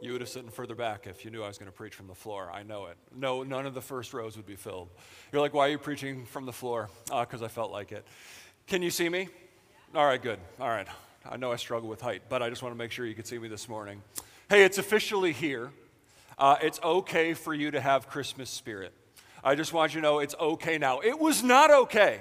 You would have sitting further back if you knew I was going to preach from the floor. I know it. No, none of the first rows would be filled. You're like, why are you preaching from the floor? Because uh, I felt like it. Can you see me? All right, good. All right. I know I struggle with height, but I just want to make sure you can see me this morning. Hey, it's officially here. Uh, it's okay for you to have Christmas spirit. I just want you to know it's okay now. It was not okay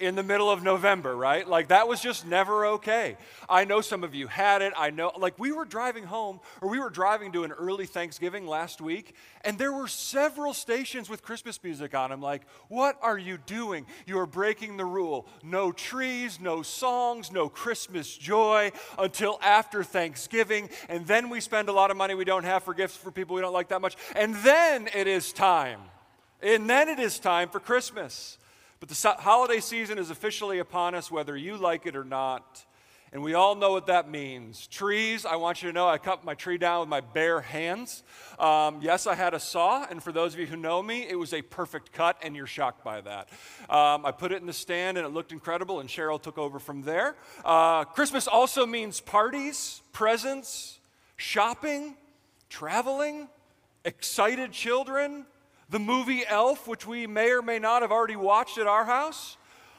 in the middle of November, right? Like that was just never okay. I know some of you had it. I know, like we were driving home or we were driving to an early Thanksgiving last week, and there were several stations with Christmas music on. I'm like, what are you doing? You are breaking the rule. No trees, no songs, no Christmas joy until after Thanksgiving. And then we spend a lot of money we don't have for gifts for people we don't like that much. And then it is time. And then it is time for Christmas. But the holiday season is officially upon us, whether you like it or not. And we all know what that means. Trees, I want you to know I cut my tree down with my bare hands. Um, yes, I had a saw, and for those of you who know me, it was a perfect cut, and you're shocked by that. Um, I put it in the stand, and it looked incredible, and Cheryl took over from there. Uh, Christmas also means parties, presents, shopping, traveling, excited children, the movie Elf, which we may or may not have already watched at our house,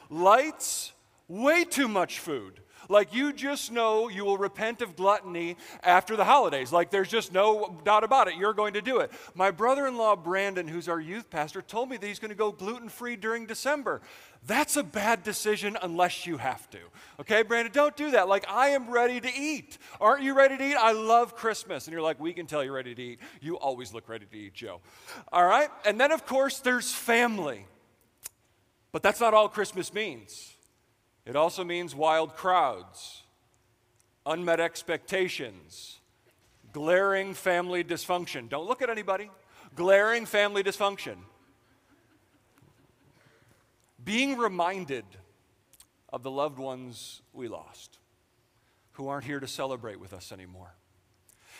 lights, way too much food. Like you just know you will repent of gluttony after the holidays. Like there's just no doubt about it. You're going to do it. My brother in law, Brandon, who's our youth pastor, told me that he's going to go gluten free during December. That's a bad decision unless you have to. Okay, Brandon, don't do that. Like, I am ready to eat. Aren't you ready to eat? I love Christmas. And you're like, we can tell you're ready to eat. You always look ready to eat, Joe. All right? And then, of course, there's family. But that's not all Christmas means. It also means wild crowds, unmet expectations, glaring family dysfunction. Don't look at anybody. Glaring family dysfunction. Being reminded of the loved ones we lost who aren't here to celebrate with us anymore.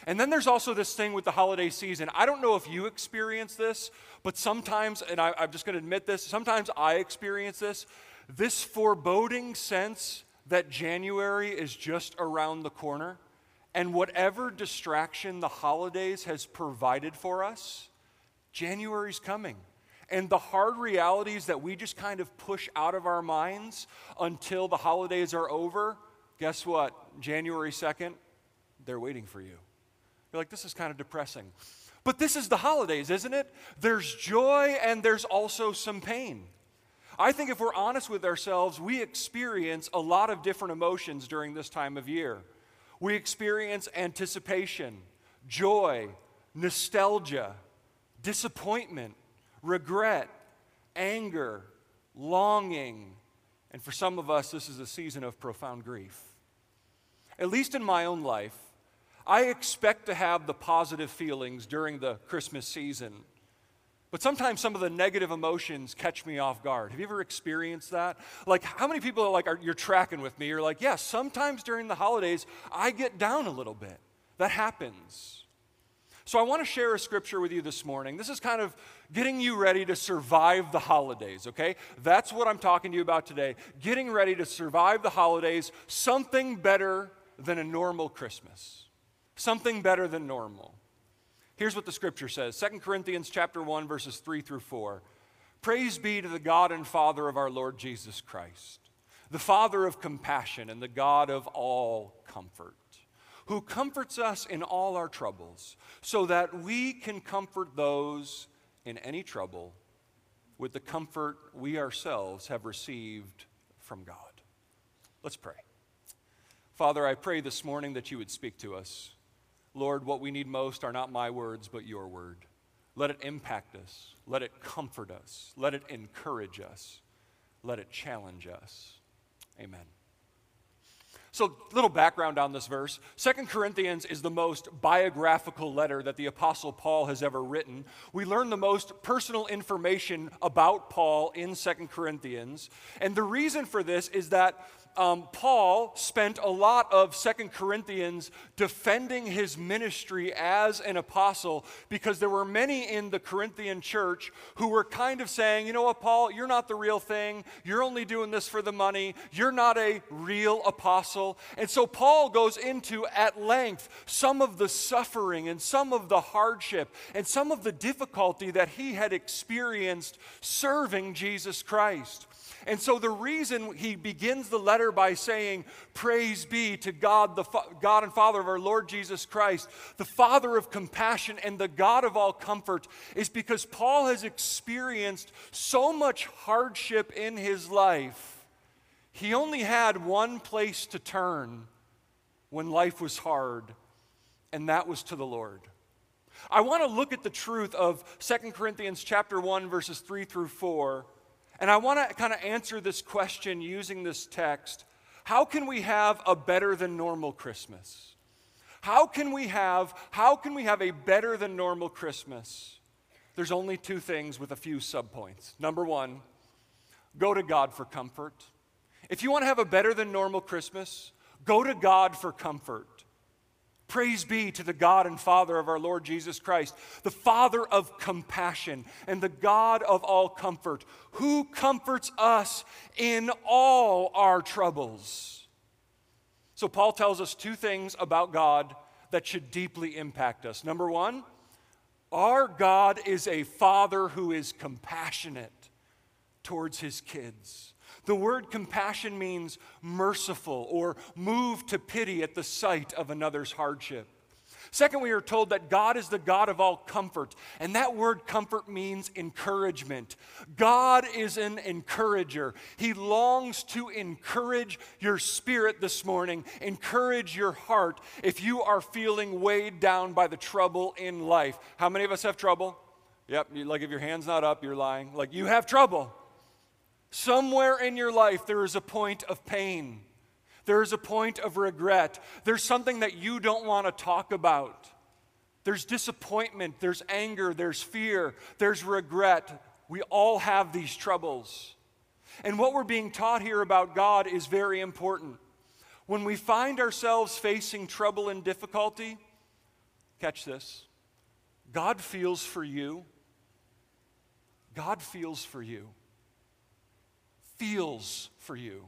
And then there's also this thing with the holiday season. I don't know if you experience this, but sometimes, and I, am just going to admit this, sometimes I experience this this foreboding sense that January is just around the corner, and whatever distraction the holidays has provided for us, January's coming. And the hard realities that we just kind of push out of our minds until the holidays are over, guess what? January 2nd, they're waiting for you. You're like, this is kind of depressing. But this is the holidays, isn't it? There's joy and there's also some pain. I think if we're honest with ourselves, we experience a lot of different emotions during this time of year. We experience anticipation, joy, nostalgia, disappointment, regret, anger, longing, and for some of us, this is a season of profound grief. At least in my own life, I expect to have the positive feelings during the Christmas season. But sometimes some of the negative emotions catch me off guard. Have you ever experienced that? Like, how many people are like, are, you're tracking with me? You're like, yeah, sometimes during the holidays, I get down a little bit. That happens. So I want to share a scripture with you this morning. This is kind of getting you ready to survive the holidays, okay? That's what I'm talking to you about today. Getting ready to survive the holidays, something better than a normal Christmas. Something better than normal. Here's what the scripture says 2 Corinthians chapter 1 verses 3 through 4. Praise be to the God and Father of our Lord Jesus Christ, the Father of compassion and the God of all comfort, who comforts us in all our troubles, so that we can comfort those in any trouble with the comfort we ourselves have received from God. Let's pray. Father, I pray this morning that you would speak to us. Lord, what we need most are not my words, but your word. Let it impact us. Let it comfort us. Let it encourage us. Let it challenge us. Amen. So, little background on this verse. Second Corinthians is the most biographical letter that the Apostle Paul has ever written. We learn the most personal information about Paul in Second Corinthians. And the reason for this is that um, Paul spent a lot of Second Corinthians defending his ministry as an apostle because there were many in the Corinthian church who were kind of saying, you know what, Paul, you're not the real thing. You're only doing this for the money. You're not a real apostle. And so Paul goes into at length some of the suffering and some of the hardship and some of the difficulty that he had experienced serving Jesus Christ. And so the reason he begins the letter by saying, Praise be to God, the Fa- God and Father of our Lord Jesus Christ, the Father of compassion and the God of all comfort, is because Paul has experienced so much hardship in his life. He only had one place to turn when life was hard, and that was to the Lord. I want to look at the truth of 2 Corinthians chapter 1 verses 3 through 4 and I want to kind of answer this question using this text. How can we have a better than normal Christmas? How can we have how can we have a better than normal Christmas? There's only two things with a few subpoints. Number 1, go to God for comfort. If you want to have a better than normal Christmas, go to God for comfort. Praise be to the God and Father of our Lord Jesus Christ, the Father of compassion and the God of all comfort, who comforts us in all our troubles. So, Paul tells us two things about God that should deeply impact us. Number one, our God is a Father who is compassionate towards his kids. The word compassion means merciful or moved to pity at the sight of another's hardship. Second, we are told that God is the God of all comfort, and that word comfort means encouragement. God is an encourager. He longs to encourage your spirit this morning, encourage your heart if you are feeling weighed down by the trouble in life. How many of us have trouble? Yep, like if your hand's not up, you're lying. Like you have trouble. Somewhere in your life, there is a point of pain. There is a point of regret. There's something that you don't want to talk about. There's disappointment, there's anger, there's fear, there's regret. We all have these troubles. And what we're being taught here about God is very important. When we find ourselves facing trouble and difficulty, catch this God feels for you. God feels for you feels for you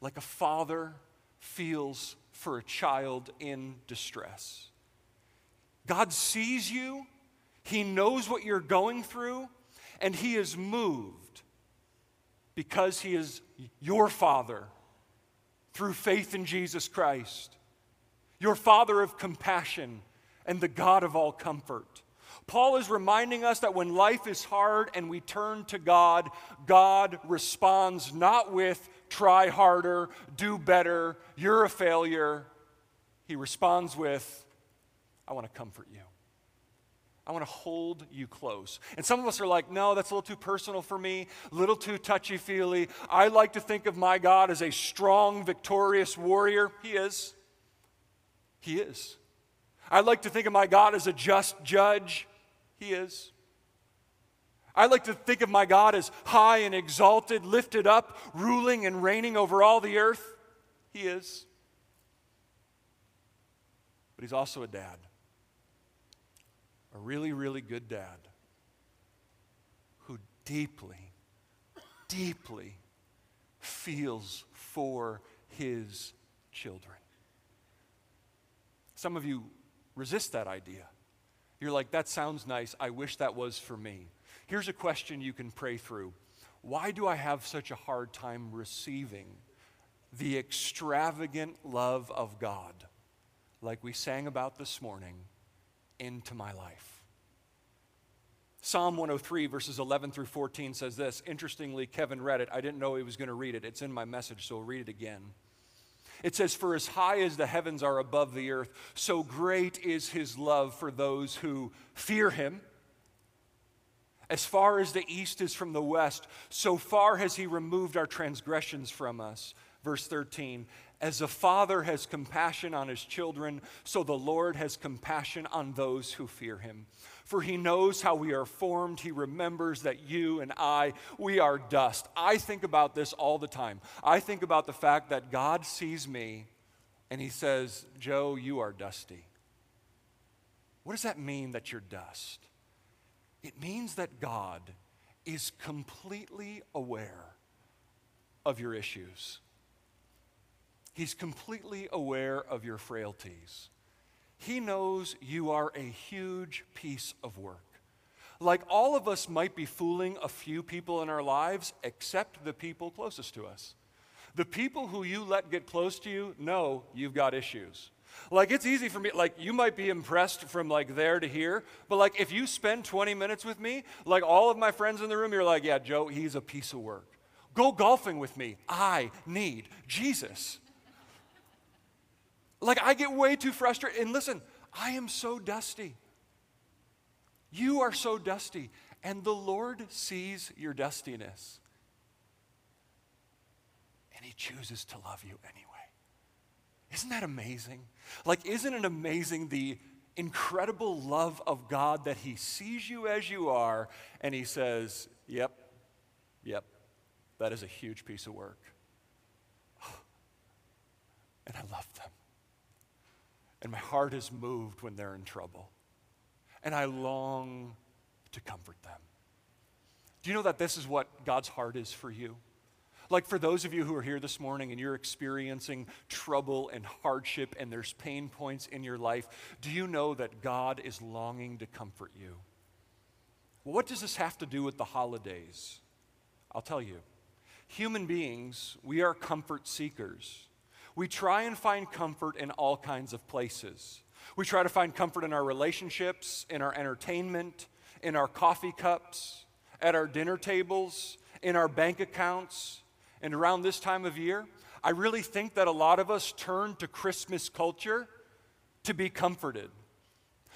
like a father feels for a child in distress. God sees you, He knows what you're going through, and He is moved because He is your Father through faith in Jesus Christ, your Father of compassion and the God of all comfort. Paul is reminding us that when life is hard and we turn to God, God responds not with try harder, do better, you're a failure. He responds with, I want to comfort you. I want to hold you close. And some of us are like, no, that's a little too personal for me, a little too touchy feely. I like to think of my God as a strong, victorious warrior. He is. He is. I like to think of my God as a just judge. He is. I like to think of my God as high and exalted, lifted up, ruling and reigning over all the earth. He is. But He's also a dad. A really, really good dad who deeply, deeply feels for his children. Some of you resist that idea. You're like, that sounds nice. I wish that was for me. Here's a question you can pray through Why do I have such a hard time receiving the extravagant love of God, like we sang about this morning, into my life? Psalm 103, verses 11 through 14 says this. Interestingly, Kevin read it. I didn't know he was going to read it. It's in my message, so I'll read it again. It says, For as high as the heavens are above the earth, so great is his love for those who fear him. As far as the east is from the west, so far has he removed our transgressions from us. Verse 13, As a father has compassion on his children, so the Lord has compassion on those who fear him. For he knows how we are formed. He remembers that you and I, we are dust. I think about this all the time. I think about the fact that God sees me and he says, Joe, you are dusty. What does that mean that you're dust? It means that God is completely aware of your issues. He's completely aware of your frailties. He knows you are a huge piece of work. Like all of us might be fooling a few people in our lives, except the people closest to us. The people who you let get close to you know you've got issues. Like it's easy for me, like you might be impressed from like there to here, but like if you spend 20 minutes with me, like all of my friends in the room, you're like, yeah, Joe, he's a piece of work. Go golfing with me. I need Jesus. Like, I get way too frustrated. And listen, I am so dusty. You are so dusty. And the Lord sees your dustiness. And He chooses to love you anyway. Isn't that amazing? Like, isn't it amazing the incredible love of God that He sees you as you are and He says, Yep, yep, that is a huge piece of work. And I love. And my heart is moved when they're in trouble. And I long to comfort them. Do you know that this is what God's heart is for you? Like for those of you who are here this morning and you're experiencing trouble and hardship and there's pain points in your life, do you know that God is longing to comfort you? Well, what does this have to do with the holidays? I'll tell you. Human beings, we are comfort seekers. We try and find comfort in all kinds of places. We try to find comfort in our relationships, in our entertainment, in our coffee cups, at our dinner tables, in our bank accounts. And around this time of year, I really think that a lot of us turn to Christmas culture to be comforted.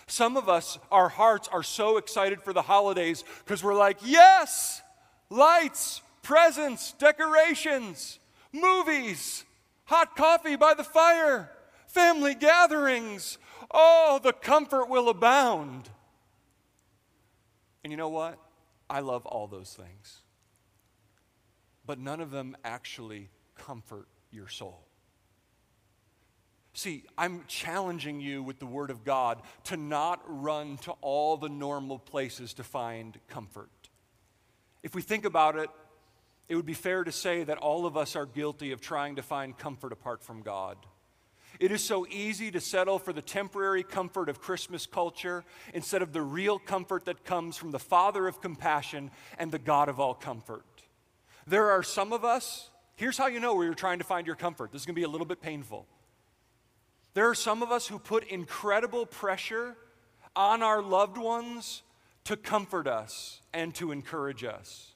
Some of us, our hearts are so excited for the holidays because we're like, yes, lights, presents, decorations, movies, hot coffee by the fire, family gatherings. Oh, the comfort will abound. And you know what? I love all those things. But none of them actually comfort your soul. See, I'm challenging you with the Word of God to not run to all the normal places to find comfort. If we think about it, it would be fair to say that all of us are guilty of trying to find comfort apart from God. It is so easy to settle for the temporary comfort of Christmas culture instead of the real comfort that comes from the Father of compassion and the God of all comfort. There are some of us, here's how you know where you're trying to find your comfort. This is going to be a little bit painful. There are some of us who put incredible pressure on our loved ones to comfort us and to encourage us.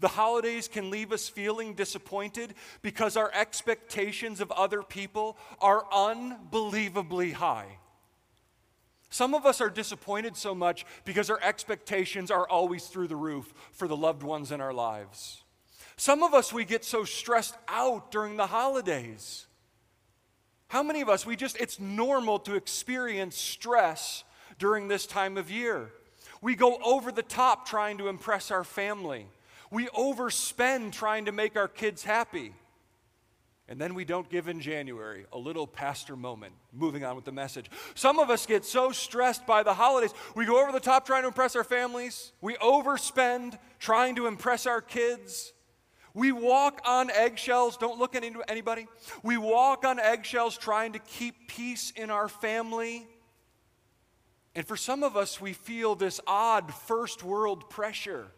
The holidays can leave us feeling disappointed because our expectations of other people are unbelievably high. Some of us are disappointed so much because our expectations are always through the roof for the loved ones in our lives. Some of us, we get so stressed out during the holidays. How many of us, we just, it's normal to experience stress during this time of year. We go over the top trying to impress our family. We overspend trying to make our kids happy. And then we don't give in January, a little pastor moment. Moving on with the message. Some of us get so stressed by the holidays, we go over the top trying to impress our families. We overspend trying to impress our kids. We walk on eggshells. Don't look at anybody. We walk on eggshells trying to keep peace in our family. And for some of us, we feel this odd first world pressure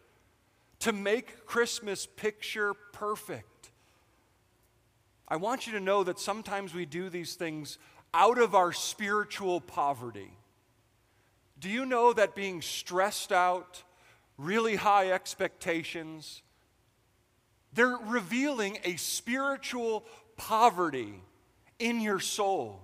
to make Christmas picture perfect. I want you to know that sometimes we do these things out of our spiritual poverty. Do you know that being stressed out, really high expectations, they're revealing a spiritual poverty in your soul?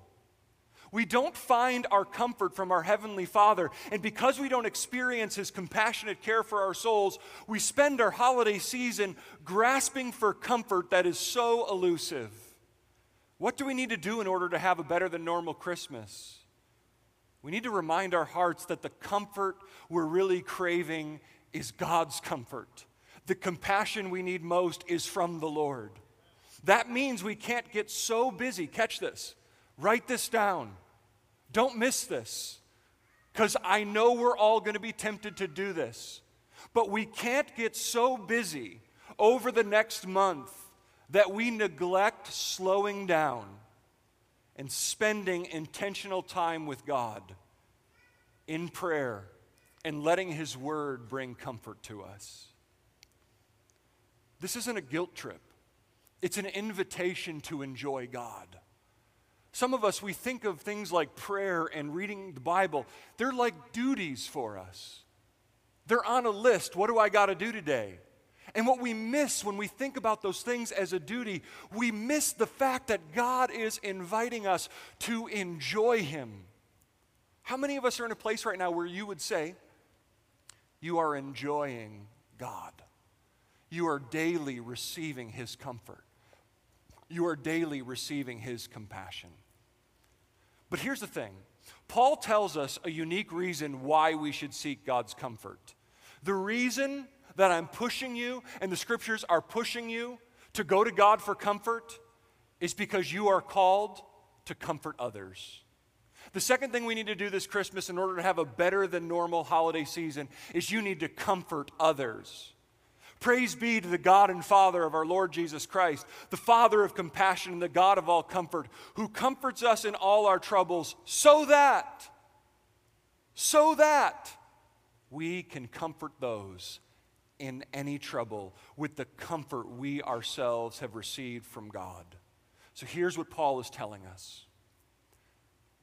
We don't find our comfort from our Heavenly Father. And because we don't experience His compassionate care for our souls, we spend our holiday season grasping for comfort that is so elusive. What do we need to do in order to have a better than normal Christmas? We need to remind our hearts that the comfort we're really craving is God's comfort. The compassion we need most is from the Lord. That means we can't get so busy. Catch this. Write this down. Don't miss this. Because I know we're all going to be tempted to do this. But we can't get so busy over the next month that we neglect slowing down and spending intentional time with God in prayer and letting His Word bring comfort to us. This isn't a guilt trip, it's an invitation to enjoy God. Some of us, we think of things like prayer and reading the Bible, they're like duties for us. They're on a list. What do I got to do today? And what we miss when we think about those things as a duty, we miss the fact that God is inviting us to enjoy Him. How many of us are in a place right now where you would say, you are enjoying God? You are daily receiving His comfort. You are daily receiving His compassion. But here's the thing Paul tells us a unique reason why we should seek God's comfort. The reason that I'm pushing you and the scriptures are pushing you to go to God for comfort is because you are called to comfort others. The second thing we need to do this Christmas in order to have a better than normal holiday season is you need to comfort others. Praise be to the God and Father of our Lord Jesus Christ, the Father of compassion and the God of all comfort, who comforts us in all our troubles, so that, so that we can comfort those in any trouble with the comfort we ourselves have received from God. So here's what Paul is telling us.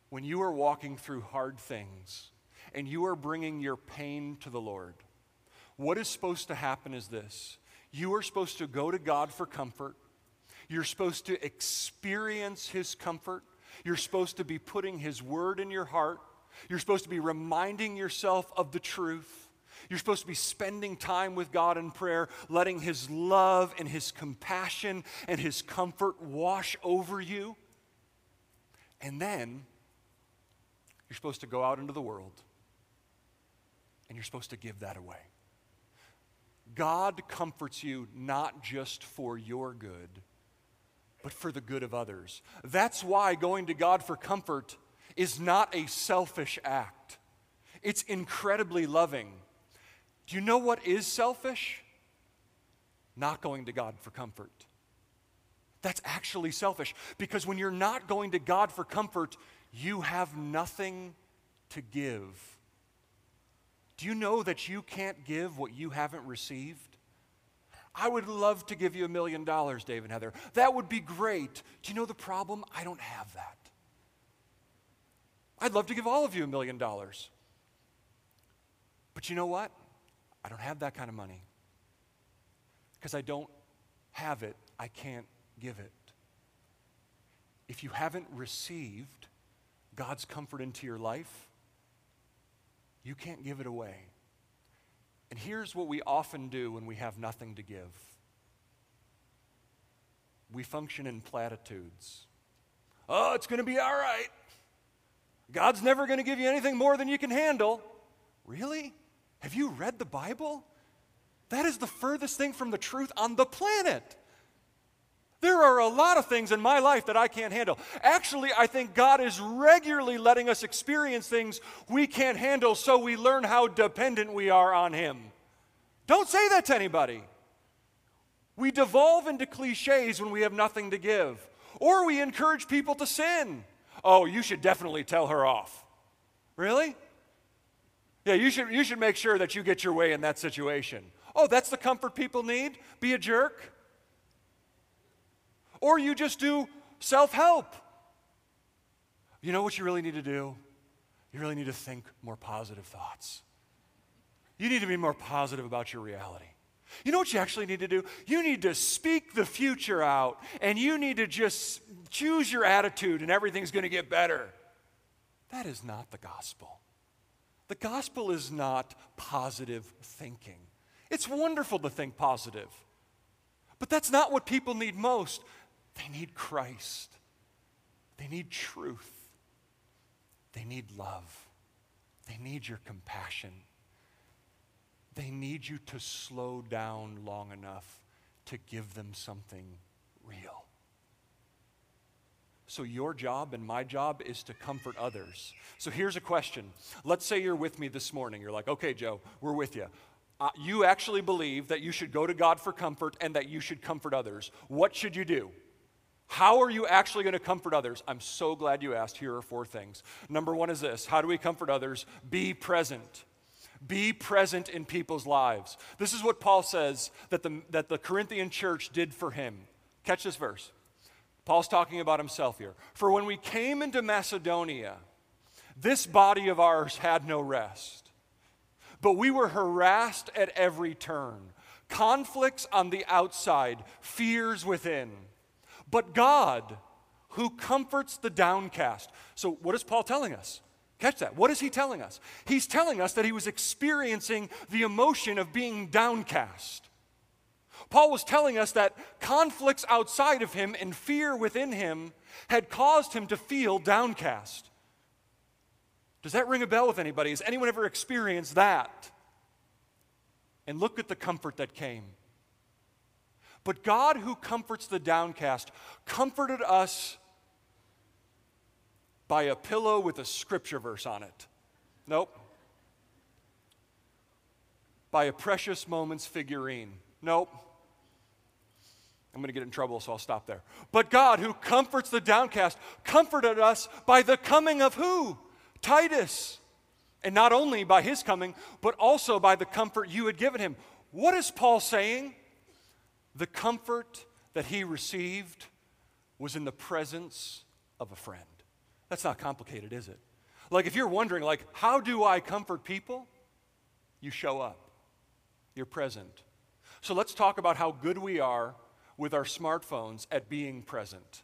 When you are walking through hard things and you are bringing your pain to the Lord, what is supposed to happen is this you are supposed to go to God for comfort. You're supposed to experience His comfort. You're supposed to be putting His word in your heart. You're supposed to be reminding yourself of the truth. You're supposed to be spending time with God in prayer, letting His love and His compassion and His comfort wash over you. And then you're supposed to go out into the world and you're supposed to give that away. God comforts you not just for your good, but for the good of others. That's why going to God for comfort is not a selfish act, it's incredibly loving. Do you know what is selfish? Not going to God for comfort. That's actually selfish because when you're not going to God for comfort, you have nothing to give. Do you know that you can't give what you haven't received? I would love to give you a million dollars, Dave and Heather. That would be great. Do you know the problem? I don't have that. I'd love to give all of you a million dollars. But you know what? I don't have that kind of money. Because I don't have it, I can't give it. If you haven't received God's comfort into your life, you can't give it away. And here's what we often do when we have nothing to give we function in platitudes. Oh, it's going to be all right. God's never going to give you anything more than you can handle. Really? Have you read the Bible? That is the furthest thing from the truth on the planet. There are a lot of things in my life that I can't handle. Actually, I think God is regularly letting us experience things we can't handle so we learn how dependent we are on Him. Don't say that to anybody. We devolve into cliches when we have nothing to give, or we encourage people to sin. Oh, you should definitely tell her off. Really? Yeah, you should, you should make sure that you get your way in that situation. Oh, that's the comfort people need? Be a jerk? Or you just do self help. You know what you really need to do? You really need to think more positive thoughts. You need to be more positive about your reality. You know what you actually need to do? You need to speak the future out and you need to just choose your attitude and everything's going to get better. That is not the gospel. The gospel is not positive thinking. It's wonderful to think positive, but that's not what people need most. They need Christ. They need truth. They need love. They need your compassion. They need you to slow down long enough to give them something real. So, your job and my job is to comfort others. So, here's a question. Let's say you're with me this morning. You're like, okay, Joe, we're with you. Uh, you actually believe that you should go to God for comfort and that you should comfort others. What should you do? How are you actually going to comfort others? I'm so glad you asked. Here are four things. Number one is this How do we comfort others? Be present. Be present in people's lives. This is what Paul says that the, that the Corinthian church did for him. Catch this verse. Paul's talking about himself here. For when we came into Macedonia, this body of ours had no rest, but we were harassed at every turn. Conflicts on the outside, fears within. But God, who comforts the downcast. So, what is Paul telling us? Catch that. What is he telling us? He's telling us that he was experiencing the emotion of being downcast. Paul was telling us that conflicts outside of him and fear within him had caused him to feel downcast. Does that ring a bell with anybody? Has anyone ever experienced that? And look at the comfort that came. But God, who comforts the downcast, comforted us by a pillow with a scripture verse on it. Nope. By a precious moments figurine. Nope. I'm going to get in trouble, so I'll stop there. But God, who comforts the downcast, comforted us by the coming of who? Titus. And not only by his coming, but also by the comfort you had given him. What is Paul saying? The comfort that he received was in the presence of a friend. That's not complicated, is it? Like if you're wondering like how do I comfort people? You show up. You're present. So let's talk about how good we are with our smartphones at being present?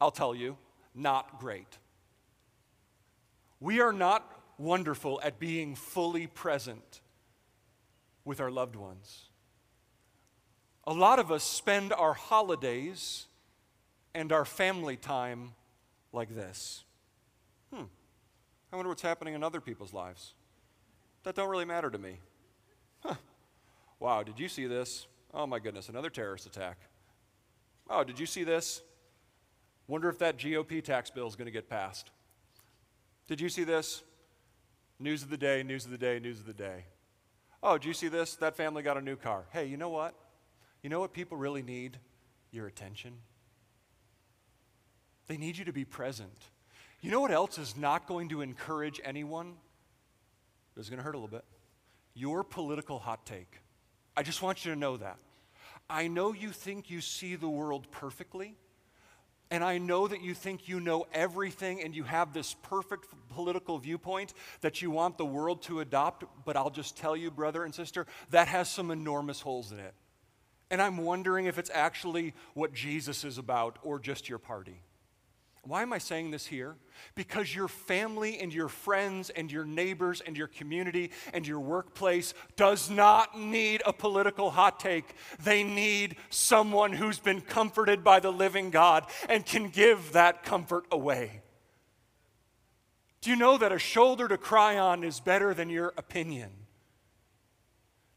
I'll tell you, not great. We are not wonderful at being fully present with our loved ones. A lot of us spend our holidays and our family time like this. Hmm, I wonder what's happening in other people's lives. That don't really matter to me. Huh. Wow, did you see this? Oh my goodness, another terrorist attack. Oh, did you see this? Wonder if that GOP tax bill is going to get passed. Did you see this? News of the day, news of the day, news of the day. Oh, did you see this? That family got a new car. Hey, you know what? You know what people really need? Your attention. They need you to be present. You know what else is not going to encourage anyone? Is going to hurt a little bit. Your political hot take. I just want you to know that. I know you think you see the world perfectly, and I know that you think you know everything and you have this perfect political viewpoint that you want the world to adopt, but I'll just tell you, brother and sister, that has some enormous holes in it. And I'm wondering if it's actually what Jesus is about or just your party. Why am I saying this here? Because your family and your friends and your neighbors and your community and your workplace does not need a political hot take. They need someone who's been comforted by the living God and can give that comfort away. Do you know that a shoulder to cry on is better than your opinion?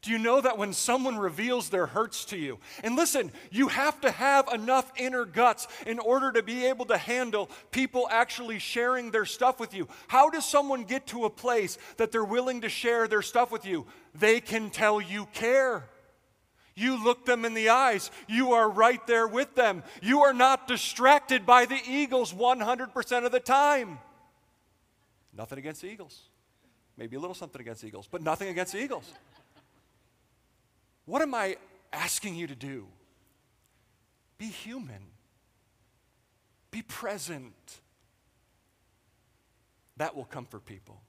Do you know that when someone reveals their hurts to you, and listen, you have to have enough inner guts in order to be able to handle people actually sharing their stuff with you. How does someone get to a place that they're willing to share their stuff with you? They can tell you care. You look them in the eyes. You are right there with them. You are not distracted by the Eagles 100% of the time. Nothing against the Eagles. Maybe a little something against Eagles, but nothing against the Eagles. What am I asking you to do? Be human, be present. That will comfort people.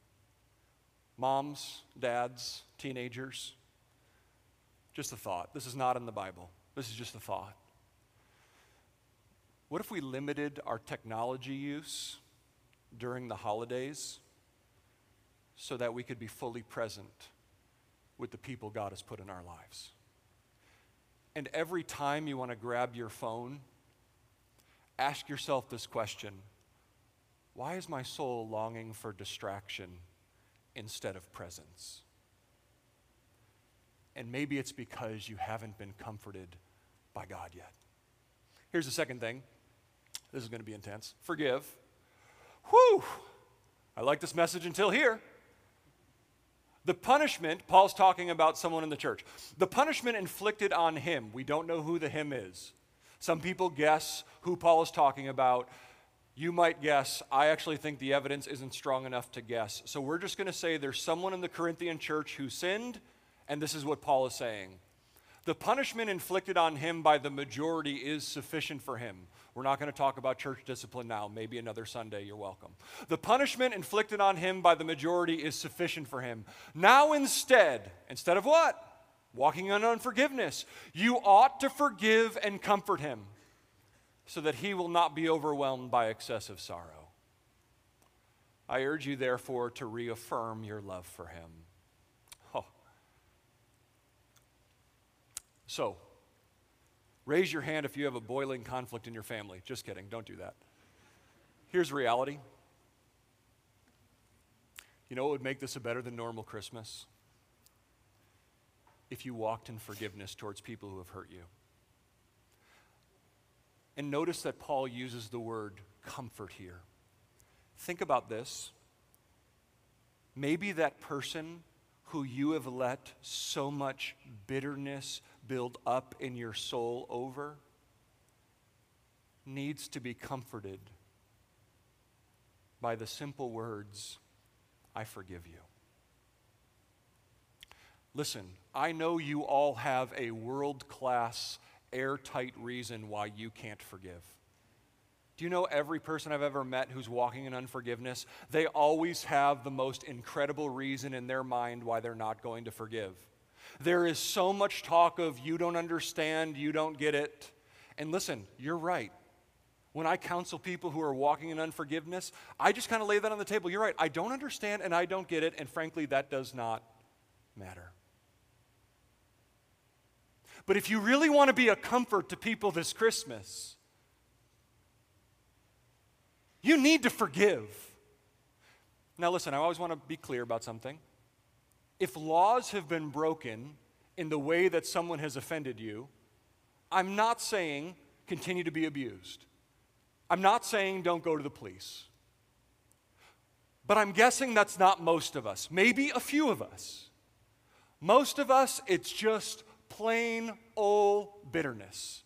Moms, dads, teenagers, just a thought. This is not in the Bible, this is just a thought. What if we limited our technology use during the holidays so that we could be fully present with the people God has put in our lives. And every time you want to grab your phone, ask yourself this question why is my soul longing for distraction instead of presence? And maybe it's because you haven't been comforted by God yet. Here's the second thing. This is going to be intense. Forgive. Whew! I like this message until here. The punishment, Paul's talking about someone in the church. The punishment inflicted on him, we don't know who the him is. Some people guess who Paul is talking about. You might guess. I actually think the evidence isn't strong enough to guess. So we're just going to say there's someone in the Corinthian church who sinned, and this is what Paul is saying. The punishment inflicted on him by the majority is sufficient for him. We're not going to talk about church discipline now. Maybe another Sunday, you're welcome. The punishment inflicted on him by the majority is sufficient for him. Now, instead, instead of what? Walking in unforgiveness, you ought to forgive and comfort him so that he will not be overwhelmed by excessive sorrow. I urge you, therefore, to reaffirm your love for him. Oh. So, Raise your hand if you have a boiling conflict in your family. Just kidding, don't do that. Here's reality. You know what would make this a better than normal Christmas? If you walked in forgiveness towards people who have hurt you. And notice that Paul uses the word comfort here. Think about this. Maybe that person who you have let so much bitterness build up in your soul over needs to be comforted by the simple words, I forgive you. Listen, I know you all have a world class, airtight reason why you can't forgive. Do you know every person I've ever met who's walking in unforgiveness? They always have the most incredible reason in their mind why they're not going to forgive. There is so much talk of you don't understand, you don't get it. And listen, you're right. When I counsel people who are walking in unforgiveness, I just kind of lay that on the table. You're right. I don't understand and I don't get it, and frankly, that does not matter. But if you really want to be a comfort to people this Christmas, you need to forgive. Now, listen, I always want to be clear about something. If laws have been broken in the way that someone has offended you, I'm not saying continue to be abused. I'm not saying don't go to the police. But I'm guessing that's not most of us, maybe a few of us. Most of us, it's just plain old bitterness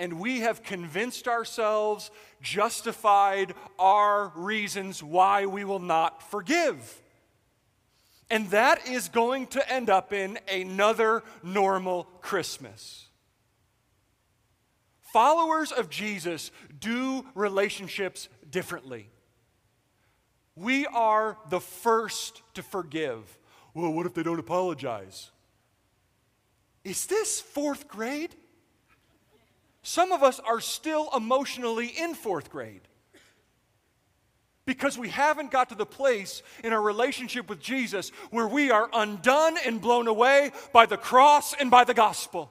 and we have convinced ourselves, justified our reasons why we will not forgive. And that is going to end up in another normal Christmas. Followers of Jesus do relationships differently. We are the first to forgive. Well, what if they don't apologize? Is this fourth grade? Some of us are still emotionally in fourth grade because we haven't got to the place in our relationship with Jesus where we are undone and blown away by the cross and by the gospel.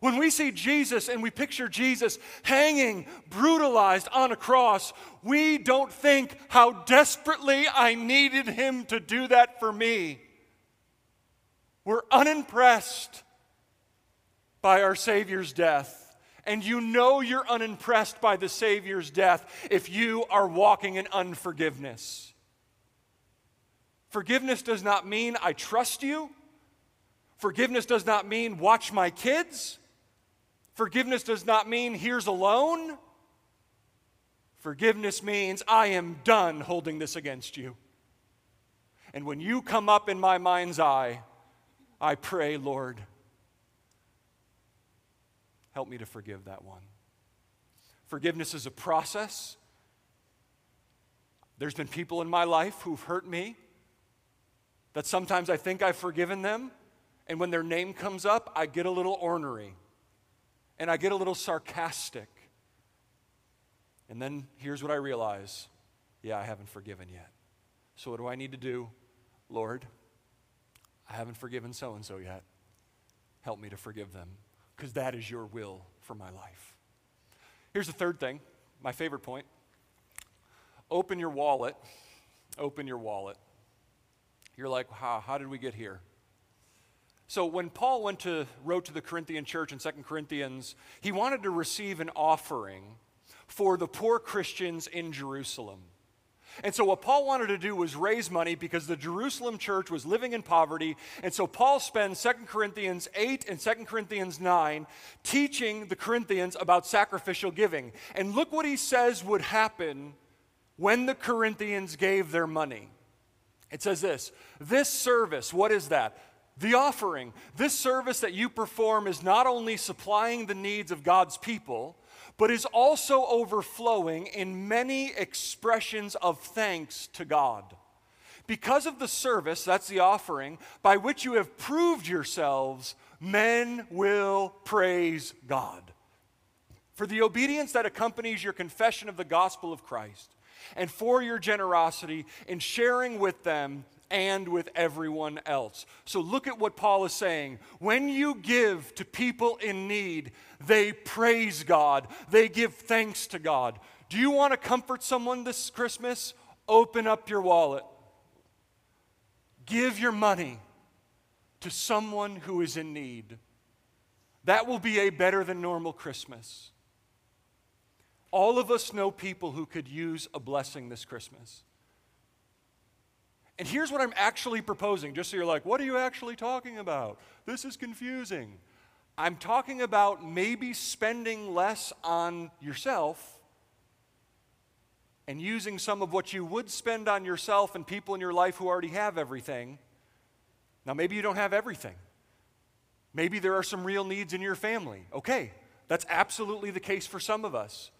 When we see Jesus and we picture Jesus hanging, brutalized on a cross, we don't think how desperately I needed him to do that for me. We're unimpressed by our Savior's death. And you know you're unimpressed by the Savior's death if you are walking in unforgiveness. Forgiveness does not mean I trust you. Forgiveness does not mean watch my kids. Forgiveness does not mean here's a loan. Forgiveness means I am done holding this against you. And when you come up in my mind's eye, I pray, Lord, Help me to forgive that one. Forgiveness is a process. There's been people in my life who've hurt me that sometimes I think I've forgiven them, and when their name comes up, I get a little ornery and I get a little sarcastic. And then here's what I realize yeah, I haven't forgiven yet. So, what do I need to do? Lord, I haven't forgiven so and so yet. Help me to forgive them because that is your will for my life. Here's the third thing, my favorite point open your wallet. Open your wallet. You're like, how, how did we get here? So when Paul went to wrote to the Corinthian church in 2 Corinthians, he wanted to receive an offering for the poor Christians in Jerusalem. And so, what Paul wanted to do was raise money because the Jerusalem church was living in poverty. And so, Paul spends 2 Corinthians 8 and 2 Corinthians 9 teaching the Corinthians about sacrificial giving. And look what he says would happen when the Corinthians gave their money. It says this This service, what is that? The offering. This service that you perform is not only supplying the needs of God's people, but is also overflowing in many expressions of thanks to God. Because of the service, that's the offering, by which you have proved yourselves, men will praise God. For the obedience that accompanies your confession of the gospel of Christ, and for your generosity in sharing with them and with everyone else. So look at what Paul is saying. When you give to people in need, they praise God, they give thanks to God. Do you want to comfort someone this Christmas? Open up your wallet. Give your money to someone who is in need. That will be a better than normal Christmas. All of us know people who could use a blessing this Christmas. And here's what I'm actually proposing, just so you're like, what are you actually talking about? This is confusing. I'm talking about maybe spending less on yourself and using some of what you would spend on yourself and people in your life who already have everything. Now, maybe you don't have everything. Maybe there are some real needs in your family. Okay, that's absolutely the case for some of us.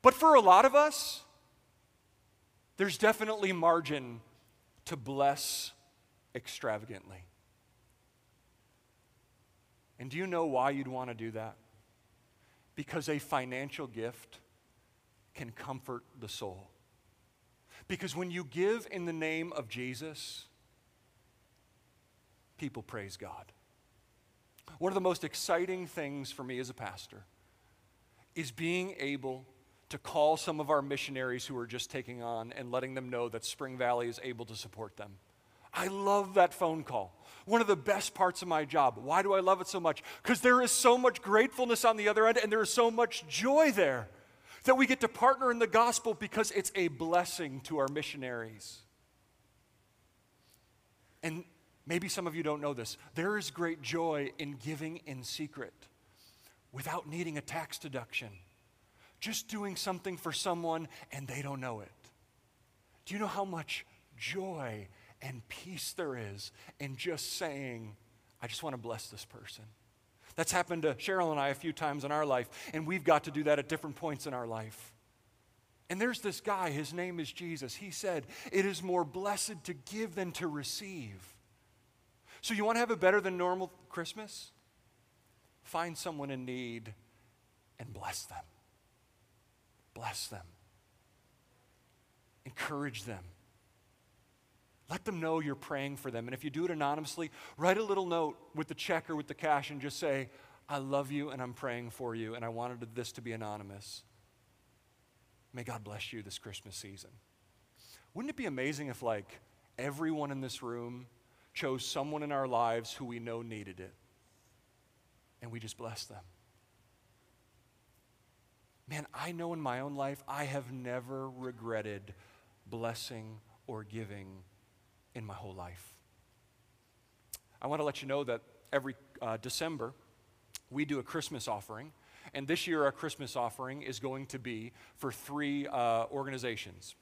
But for a lot of us, there's definitely margin to bless extravagantly. And do you know why you'd want to do that? Because a financial gift can comfort the soul. Because when you give in the name of Jesus, people praise God. One of the most exciting things for me as a pastor is being able to call some of our missionaries who are just taking on and letting them know that Spring Valley is able to support them. I love that phone call. One of the best parts of my job. Why do I love it so much? Because there is so much gratefulness on the other end and there is so much joy there that we get to partner in the gospel because it's a blessing to our missionaries. And maybe some of you don't know this. There is great joy in giving in secret without needing a tax deduction just doing something for someone and they don't know it. Do you know how much joy and peace there is in just saying, I just want to bless this person? That's happened to Cheryl and I a few times in our life, and we've got to do that at different points in our life. And there's this guy, his name is Jesus. He said, It is more blessed to give than to receive. So, you want to have a better than normal Christmas? Find someone in need and bless them. Bless them. Encourage them. Let them know you're praying for them. And if you do it anonymously, write a little note with the check or with the cash and just say, I love you and I'm praying for you, and I wanted this to be anonymous. May God bless you this Christmas season. Wouldn't it be amazing if, like, everyone in this room chose someone in our lives who we know needed it and we just bless them? Man, I know in my own life, I have never regretted blessing or giving in my whole life. I want to let you know that every uh, December, we do a Christmas offering. And this year, our Christmas offering is going to be for three uh, organizations.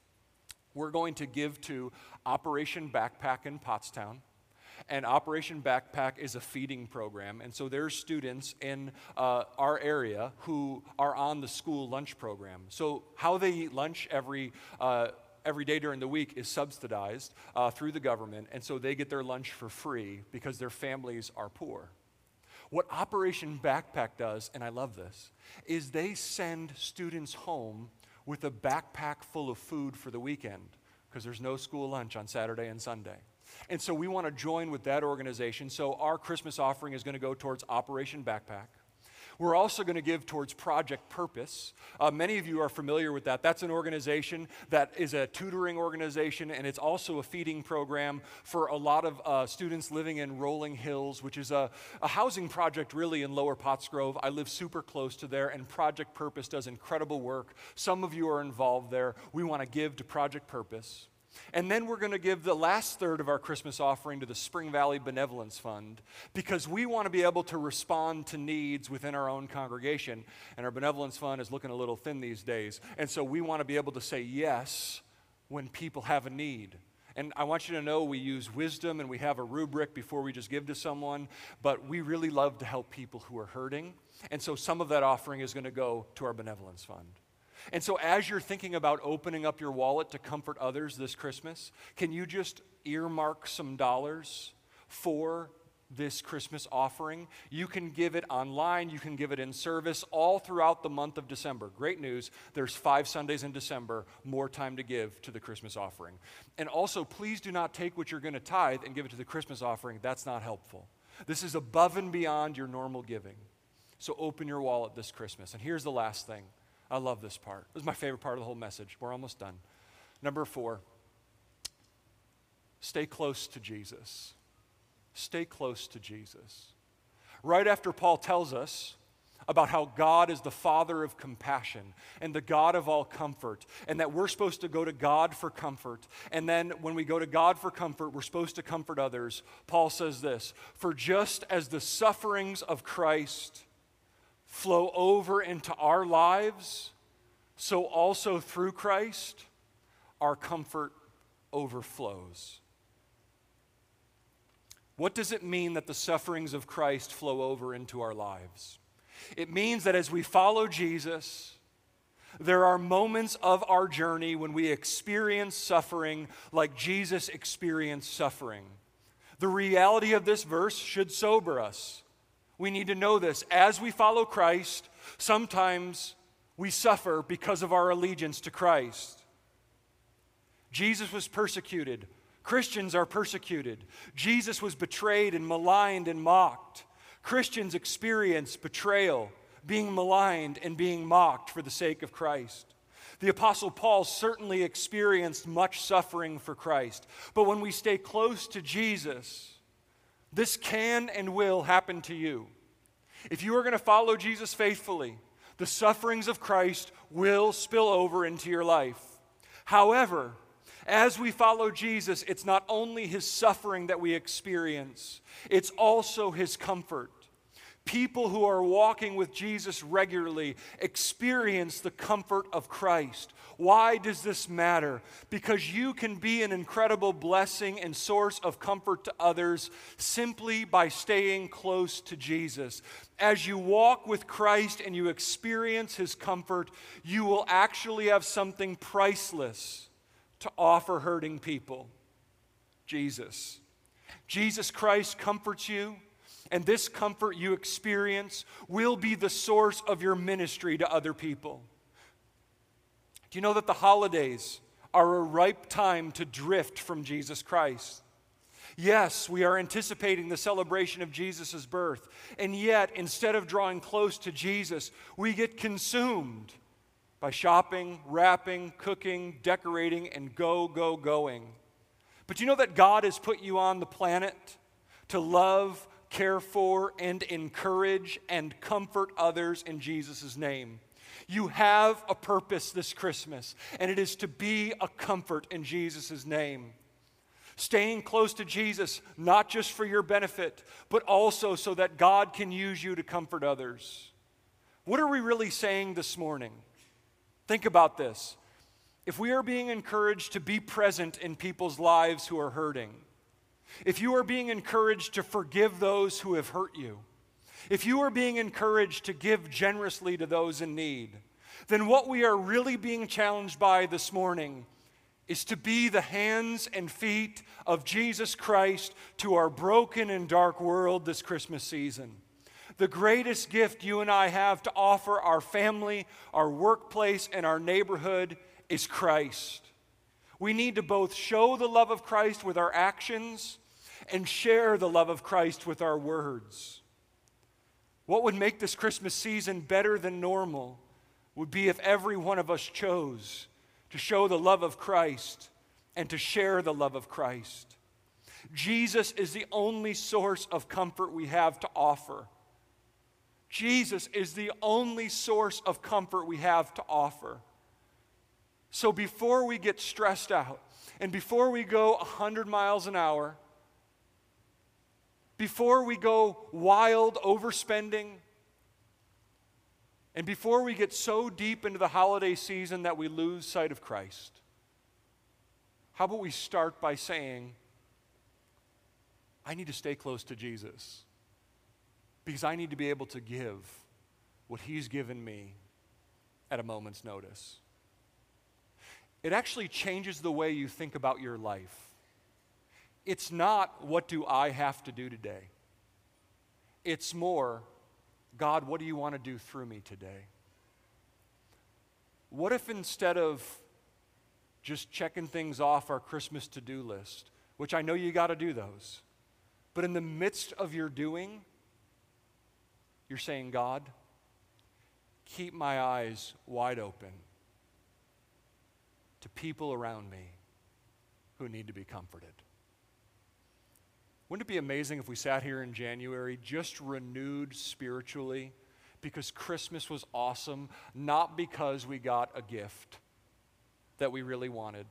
We're going to give to Operation Backpack in Pottstown. And Operation Backpack is a feeding program. And so there's students in uh, our area who are on the school lunch program. So how they eat lunch every uh, every day during the week is subsidized uh, through the government, and so they get their lunch for free because their families are poor. What Operation Backpack does, and I love this, is they send students home with a backpack full of food for the weekend because there's no school lunch on Saturday and Sunday. And so we want to join with that organization. So our Christmas offering is going to go towards Operation Backpack. We're also going to give towards Project Purpose. Uh, many of you are familiar with that. That's an organization that is a tutoring organization, and it's also a feeding program for a lot of uh, students living in Rolling Hills, which is a, a housing project really in Lower Pottsgrove. I live super close to there, and Project Purpose does incredible work. Some of you are involved there. We want to give to Project Purpose. And then we're going to give the last third of our Christmas offering to the Spring Valley Benevolence Fund because we want to be able to respond to needs within our own congregation. And our Benevolence Fund is looking a little thin these days. And so we want to be able to say yes when people have a need. And I want you to know we use wisdom and we have a rubric before we just give to someone, but we really love to help people who are hurting. And so some of that offering is going to go to our Benevolence Fund. And so, as you're thinking about opening up your wallet to comfort others this Christmas, can you just earmark some dollars for this Christmas offering? You can give it online, you can give it in service all throughout the month of December. Great news, there's five Sundays in December, more time to give to the Christmas offering. And also, please do not take what you're going to tithe and give it to the Christmas offering. That's not helpful. This is above and beyond your normal giving. So, open your wallet this Christmas. And here's the last thing. I love this part. This is my favorite part of the whole message. We're almost done. Number four, stay close to Jesus. Stay close to Jesus. Right after Paul tells us about how God is the Father of compassion and the God of all comfort, and that we're supposed to go to God for comfort. And then when we go to God for comfort, we're supposed to comfort others. Paul says this For just as the sufferings of Christ flow over into our lives, so also through Christ, our comfort overflows. What does it mean that the sufferings of Christ flow over into our lives? It means that as we follow Jesus, there are moments of our journey when we experience suffering like Jesus experienced suffering. The reality of this verse should sober us. We need to know this. As we follow Christ, sometimes we suffer because of our allegiance to Christ. Jesus was persecuted. Christians are persecuted. Jesus was betrayed and maligned and mocked. Christians experience betrayal, being maligned, and being mocked for the sake of Christ. The Apostle Paul certainly experienced much suffering for Christ. But when we stay close to Jesus, this can and will happen to you. If you are going to follow Jesus faithfully, the sufferings of Christ will spill over into your life. However, as we follow Jesus, it's not only his suffering that we experience, it's also his comfort. People who are walking with Jesus regularly experience the comfort of Christ. Why does this matter? Because you can be an incredible blessing and source of comfort to others simply by staying close to Jesus. As you walk with Christ and you experience his comfort, you will actually have something priceless to offer hurting people Jesus. Jesus Christ comforts you and this comfort you experience will be the source of your ministry to other people. Do you know that the holidays are a ripe time to drift from Jesus Christ? Yes, we are anticipating the celebration of Jesus' birth, and yet instead of drawing close to Jesus, we get consumed by shopping, wrapping, cooking, decorating, and go, go, going. But you know that God has put you on the planet to love, care for, and encourage and comfort others in Jesus' name. You have a purpose this Christmas, and it is to be a comfort in Jesus' name. Staying close to Jesus, not just for your benefit, but also so that God can use you to comfort others. What are we really saying this morning? Think about this. If we are being encouraged to be present in people's lives who are hurting, if you are being encouraged to forgive those who have hurt you, if you are being encouraged to give generously to those in need, then what we are really being challenged by this morning is to be the hands and feet of Jesus Christ to our broken and dark world this Christmas season. The greatest gift you and I have to offer our family, our workplace, and our neighborhood is Christ. We need to both show the love of Christ with our actions and share the love of Christ with our words. What would make this Christmas season better than normal would be if every one of us chose to show the love of Christ and to share the love of Christ. Jesus is the only source of comfort we have to offer. Jesus is the only source of comfort we have to offer. So before we get stressed out and before we go 100 miles an hour, before we go wild overspending, and before we get so deep into the holiday season that we lose sight of Christ, how about we start by saying, I need to stay close to Jesus because I need to be able to give what He's given me at a moment's notice. It actually changes the way you think about your life. It's not, what do I have to do today? It's more, God, what do you want to do through me today? What if instead of just checking things off our Christmas to do list, which I know you got to do those, but in the midst of your doing, you're saying, God, keep my eyes wide open to people around me who need to be comforted. Wouldn't it be amazing if we sat here in January just renewed spiritually because Christmas was awesome, not because we got a gift that we really wanted,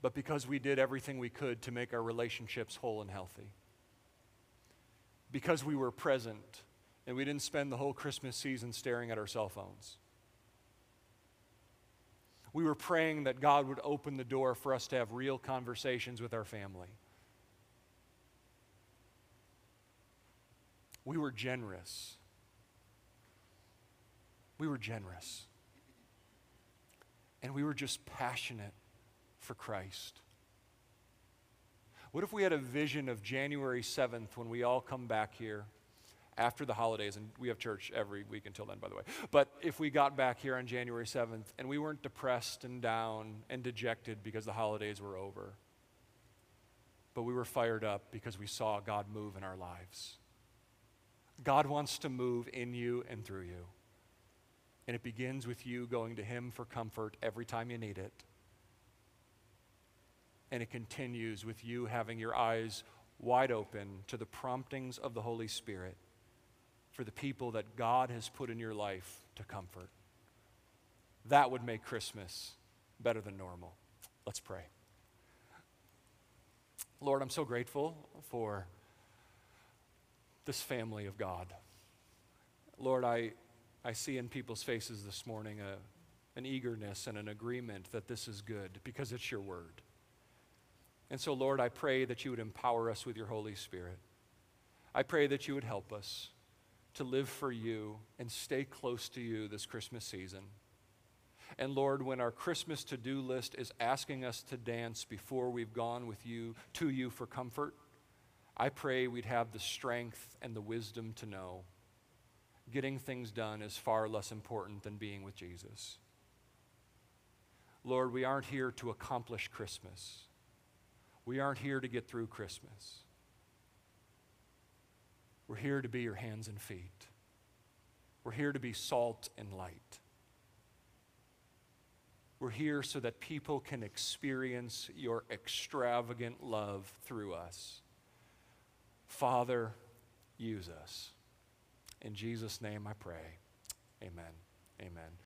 but because we did everything we could to make our relationships whole and healthy? Because we were present and we didn't spend the whole Christmas season staring at our cell phones we were praying that God would open the door for us to have real conversations with our family. We were generous. We were generous. And we were just passionate for Christ. What if we had a vision of January 7th when we all come back here? After the holidays, and we have church every week until then, by the way. But if we got back here on January 7th and we weren't depressed and down and dejected because the holidays were over, but we were fired up because we saw God move in our lives. God wants to move in you and through you. And it begins with you going to Him for comfort every time you need it. And it continues with you having your eyes wide open to the promptings of the Holy Spirit for the people that God has put in your life to comfort. That would make Christmas better than normal. Let's pray. Lord, I'm so grateful for this family of God. Lord, I, I see in people's faces this morning a, an eagerness and an agreement that this is good because it's your word. And so, Lord, I pray that you would empower us with your Holy Spirit. I pray that you would help us to live for you and stay close to you this Christmas season. And Lord, when our Christmas to do list is asking us to dance before we've gone with you to you for comfort, I pray we'd have the strength and the wisdom to know getting things done is far less important than being with Jesus. Lord, we aren't here to accomplish Christmas. We aren't here to get through Christmas. We're here to be your hands and feet. We're here to be salt and light. We're here so that people can experience your extravagant love through us. Father, use us. In Jesus' name I pray. Amen. Amen.